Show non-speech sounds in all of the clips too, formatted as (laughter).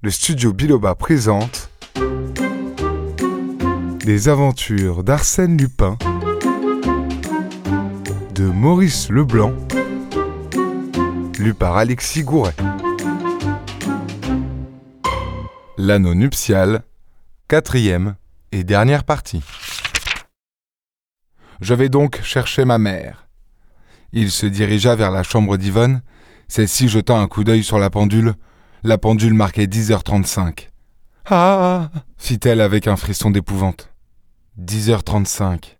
le studio Biloba présente Les aventures d'Arsène Lupin de Maurice Leblanc, lu par Alexis Gouret. L'anneau nuptial, quatrième et dernière partie. Je vais donc chercher ma mère. Il se dirigea vers la chambre d'Yvonne, celle-ci jetant un coup d'œil sur la pendule. La pendule marquait 10h35. Ah fit-elle avec un frisson d'épouvante. 10h35.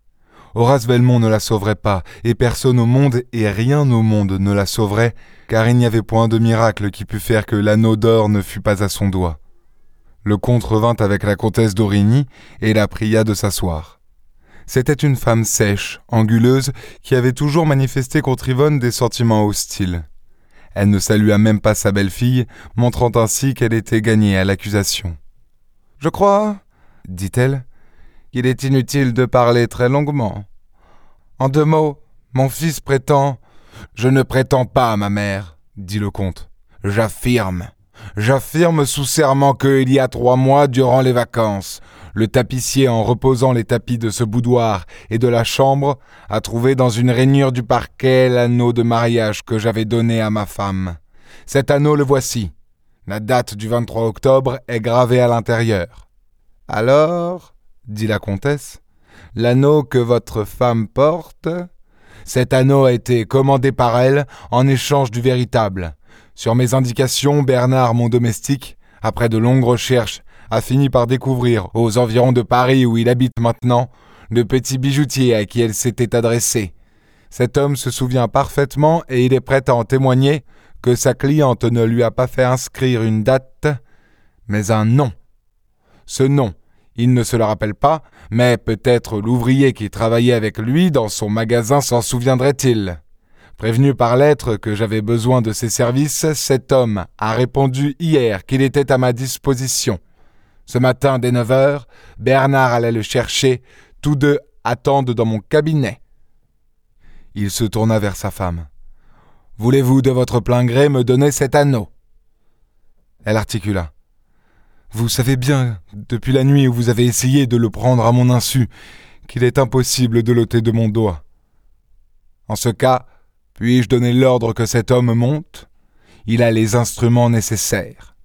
Horace Belmont ne la sauverait pas, et personne au monde et rien au monde ne la sauverait, car il n'y avait point de miracle qui pût faire que l'anneau d'or ne fût pas à son doigt. Le comte revint avec la comtesse d'Origny et la pria de s'asseoir. C'était une femme sèche, anguleuse, qui avait toujours manifesté contre Yvonne des sentiments hostiles. Elle ne salua même pas sa belle-fille, montrant ainsi qu'elle était gagnée à l'accusation. Je crois, dit-elle, qu'il est inutile de parler très longuement. En deux mots, mon fils prétend. Je ne prétends pas, ma mère, dit le comte. J'affirme. J'affirme sous serment que, il y a trois mois, durant les vacances, le tapissier, en reposant les tapis de ce boudoir et de la chambre, a trouvé dans une rainure du parquet l'anneau de mariage que j'avais donné à ma femme. Cet anneau le voici. La date du 23 octobre est gravée à l'intérieur. Alors, dit la comtesse, l'anneau que votre femme porte, cet anneau a été commandé par elle en échange du véritable. Sur mes indications, Bernard, mon domestique, après de longues recherches, a fini par découvrir, aux environs de Paris où il habite maintenant, le petit bijoutier à qui elle s'était adressée. Cet homme se souvient parfaitement et il est prêt à en témoigner que sa cliente ne lui a pas fait inscrire une date, mais un nom. Ce nom, il ne se le rappelle pas, mais peut-être l'ouvrier qui travaillait avec lui dans son magasin s'en souviendrait-il. Prévenu par lettre que j'avais besoin de ses services, cet homme a répondu hier qu'il était à ma disposition. Ce matin, dès neuf heures, Bernard allait le chercher. Tous deux attendent dans mon cabinet. Il se tourna vers sa femme. Voulez-vous de votre plein gré me donner cet anneau? Elle articula. Vous savez bien, depuis la nuit où vous avez essayé de le prendre à mon insu, qu'il est impossible de l'ôter de mon doigt. En ce cas, puis-je donner l'ordre que cet homme monte? Il a les instruments nécessaires.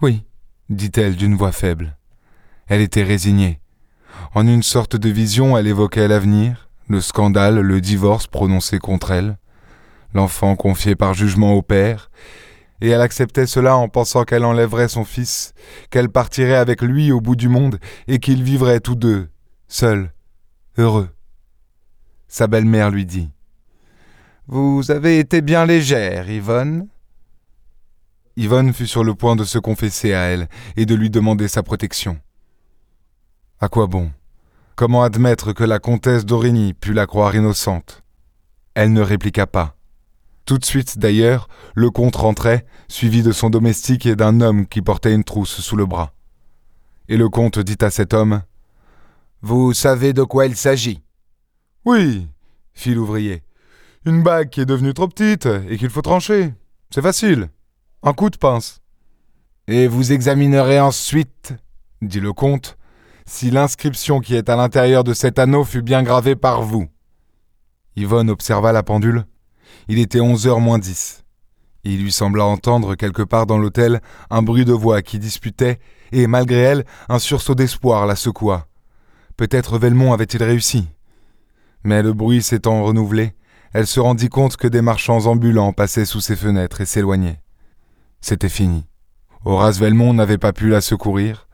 Oui, dit-elle d'une voix faible. Elle était résignée. En une sorte de vision, elle évoquait l'avenir, le scandale, le divorce prononcé contre elle, l'enfant confié par jugement au père, et elle acceptait cela en pensant qu'elle enlèverait son fils, qu'elle partirait avec lui au bout du monde, et qu'ils vivraient tous deux, seuls, heureux. Sa belle-mère lui dit. Vous avez été bien légère, Yvonne. Yvonne fut sur le point de se confesser à elle et de lui demander sa protection. À quoi bon? Comment admettre que la comtesse d'Origny pût la croire innocente? Elle ne répliqua pas. Tout de suite, d'ailleurs, le comte rentrait, suivi de son domestique et d'un homme qui portait une trousse sous le bras. Et le comte dit à cet homme Vous savez de quoi il s'agit? Oui, fit l'ouvrier. Une bague qui est devenue trop petite et qu'il faut trancher. C'est facile. Un coup de pince. Et vous examinerez ensuite, dit le comte, si l'inscription qui est à l'intérieur de cet anneau fut bien gravée par vous. Yvonne observa la pendule. Il était onze heures moins dix. Il lui sembla entendre quelque part dans l'hôtel un bruit de voix qui disputait, et malgré elle, un sursaut d'espoir la secoua. Peut-être Velmont avait-il réussi. Mais le bruit s'étant renouvelé, elle se rendit compte que des marchands ambulants passaient sous ses fenêtres et s'éloignaient. C'était fini. Horace Velmont n'avait pas pu la secourir,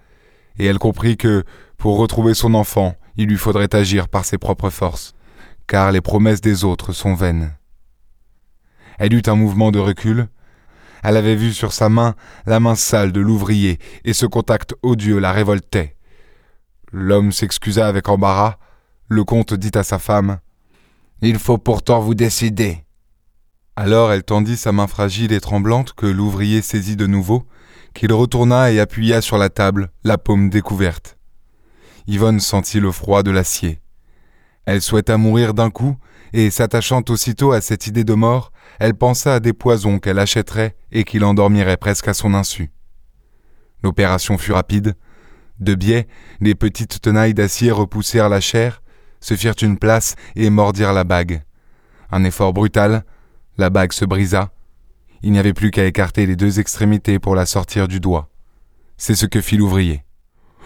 et elle comprit que, pour retrouver son enfant, il lui faudrait agir par ses propres forces, car les promesses des autres sont vaines. Elle eut un mouvement de recul. Elle avait vu sur sa main la main sale de l'ouvrier, et ce contact odieux la révoltait. L'homme s'excusa avec embarras. Le comte dit à sa femme Il faut pourtant vous décider. Alors elle tendit sa main fragile et tremblante que l'ouvrier saisit de nouveau, qu'il retourna et appuya sur la table, la paume découverte. Yvonne sentit le froid de l'acier. Elle souhaita mourir d'un coup, et s'attachant aussitôt à cette idée de mort, elle pensa à des poisons qu'elle achèterait et qui l'endormiraient presque à son insu. L'opération fut rapide. De biais, les petites tenailles d'acier repoussèrent la chair, se firent une place et mordirent la bague. Un effort brutal, la bague se brisa. Il n'y avait plus qu'à écarter les deux extrémités pour la sortir du doigt. C'est ce que fit l'ouvrier.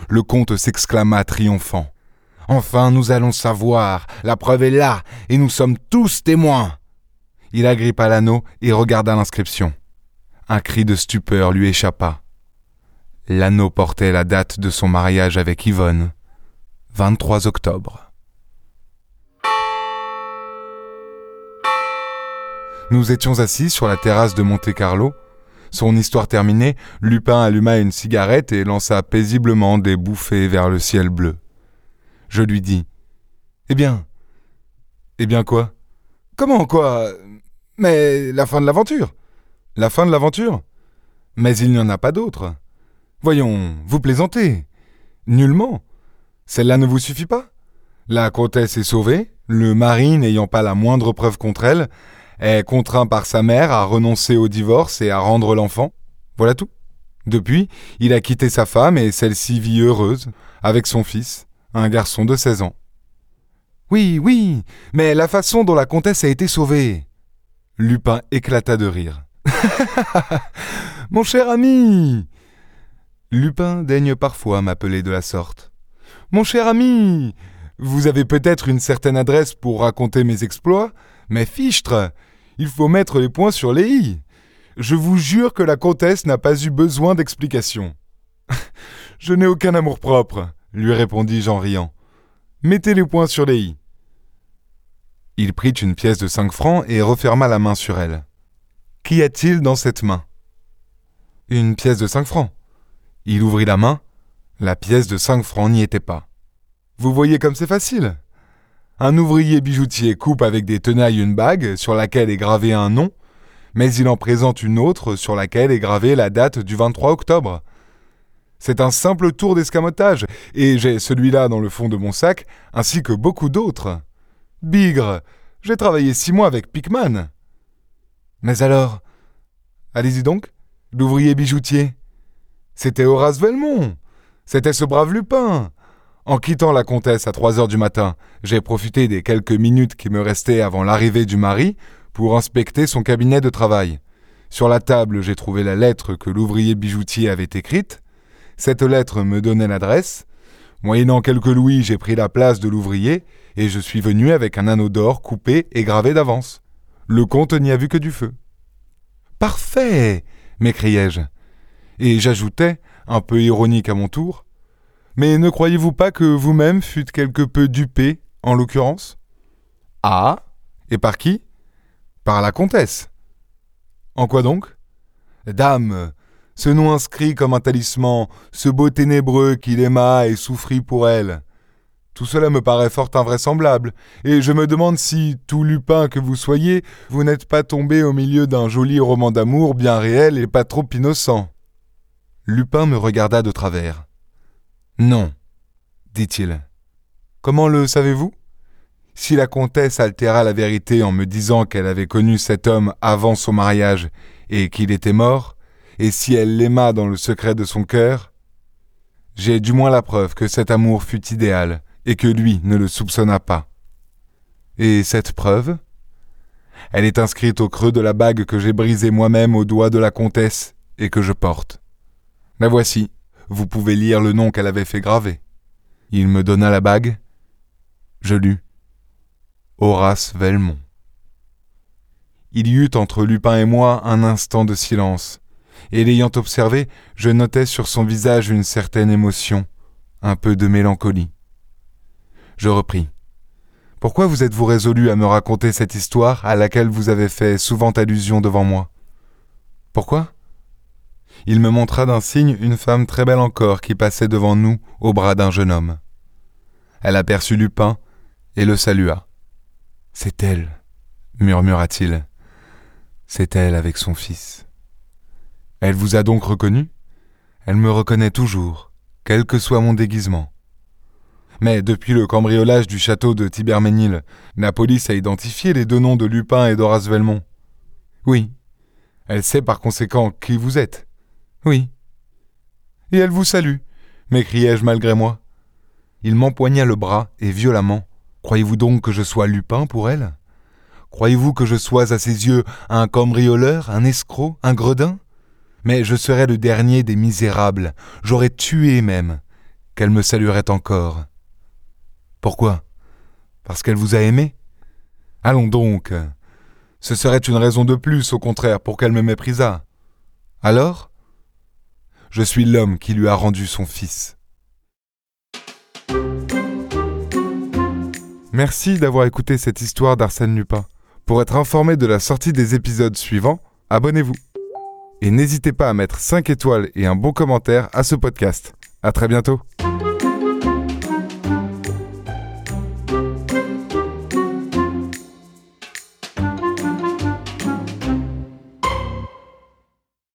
Le comte s'exclama triomphant. Enfin nous allons savoir, la preuve est là, et nous sommes tous témoins. Il agrippa l'anneau et regarda l'inscription. Un cri de stupeur lui échappa. L'anneau portait la date de son mariage avec Yvonne, 23 octobre. Nous étions assis sur la terrasse de Monte-Carlo. Son histoire terminée, Lupin alluma une cigarette et lança paisiblement des bouffées vers le ciel bleu. Je lui dis Eh bien Eh bien quoi? Comment quoi? Mais la fin de l'aventure La fin de l'aventure Mais il n'y en a pas d'autre. Voyons, vous plaisantez. Nullement. Celle-là ne vous suffit pas La comtesse est sauvée, le mari n'ayant pas la moindre preuve contre elle, est contraint par sa mère à renoncer au divorce et à rendre l'enfant. Voilà tout. Depuis, il a quitté sa femme et celle-ci vit heureuse, avec son fils, un garçon de 16 ans. Oui, oui, mais la façon dont la comtesse a été sauvée. Lupin éclata de rire. (laughs) Mon cher ami Lupin daigne parfois m'appeler de la sorte. Mon cher ami, vous avez peut-être une certaine adresse pour raconter mes exploits, mais fichtre, il faut mettre les points sur les i. Je vous jure que la comtesse n'a pas eu besoin d'explication. (laughs) Je n'ai aucun amour-propre, lui répondis-je en riant. Mettez les points sur les i. Il prit une pièce de cinq francs et referma la main sur elle. Qu'y a-t-il dans cette main? Une pièce de cinq francs. Il ouvrit la main. La pièce de cinq francs n'y était pas. Vous voyez comme c'est facile. Un ouvrier bijoutier coupe avec des tenailles une bague sur laquelle est gravé un nom, mais il en présente une autre sur laquelle est gravée la date du 23 octobre. C'est un simple tour d'escamotage, et j'ai celui-là dans le fond de mon sac, ainsi que beaucoup d'autres. Bigre, j'ai travaillé six mois avec Pickman. Mais alors Allez-y donc, l'ouvrier bijoutier. C'était Horace Velmont. C'était ce brave Lupin. En quittant la comtesse à trois heures du matin, j'ai profité des quelques minutes qui me restaient avant l'arrivée du mari pour inspecter son cabinet de travail. Sur la table, j'ai trouvé la lettre que l'ouvrier bijoutier avait écrite. Cette lettre me donnait l'adresse. Moyennant quelques louis, j'ai pris la place de l'ouvrier et je suis venu avec un anneau d'or coupé et gravé d'avance. Le comte n'y a vu que du feu. Parfait m'écriai-je et j'ajoutais, un peu ironique à mon tour, Mais ne croyez-vous pas que vous-même fûtes quelque peu dupé, en l'occurrence? Ah Et par qui? Par la comtesse. En quoi donc? Dame, ce nom inscrit comme un talisman, ce beau ténébreux qu'il aima et souffrit pour elle. Tout cela me paraît fort invraisemblable, et je me demande si, tout lupin que vous soyez, vous n'êtes pas tombé au milieu d'un joli roman d'amour bien réel et pas trop innocent. Lupin me regarda de travers. Non, dit-il. Comment le savez-vous? Si la comtesse altéra la vérité en me disant qu'elle avait connu cet homme avant son mariage et qu'il était mort, et si elle l'aima dans le secret de son cœur, j'ai du moins la preuve que cet amour fut idéal et que lui ne le soupçonna pas. Et cette preuve? Elle est inscrite au creux de la bague que j'ai brisée moi-même au doigt de la comtesse et que je porte. La voici. Vous pouvez lire le nom qu'elle avait fait graver. Il me donna la bague. Je lus. Horace Velmont. Il y eut entre Lupin et moi un instant de silence, et l'ayant observé, je notai sur son visage une certaine émotion, un peu de mélancolie. Je repris. Pourquoi vous êtes-vous résolu à me raconter cette histoire à laquelle vous avez fait souvent allusion devant moi? Pourquoi? Il me montra d'un signe une femme très belle encore qui passait devant nous au bras d'un jeune homme. Elle aperçut Lupin et le salua. C'est elle, murmura-t-il. C'est elle avec son fils. Elle vous a donc reconnu? Elle me reconnaît toujours, quel que soit mon déguisement. Mais depuis le cambriolage du château de Tiberménil, la police a identifié les deux noms de Lupin et d'Horace Velmont. Oui. Elle sait par conséquent qui vous êtes. Oui. Et elle vous salue, m'écriai-je malgré moi. Il m'empoigna le bras, et violemment. Croyez-vous donc que je sois Lupin pour elle? Croyez-vous que je sois à ses yeux un cambrioleur, un escroc, un gredin? Mais je serais le dernier des misérables, j'aurais tué même, qu'elle me saluerait encore. Pourquoi? Parce qu'elle vous a aimé? Allons donc. Ce serait une raison de plus, au contraire, pour qu'elle me méprisât. Alors? Je suis l'homme qui lui a rendu son fils. Merci d'avoir écouté cette histoire d'Arsène Lupin. Pour être informé de la sortie des épisodes suivants, abonnez-vous. Et n'hésitez pas à mettre 5 étoiles et un bon commentaire à ce podcast. À très bientôt.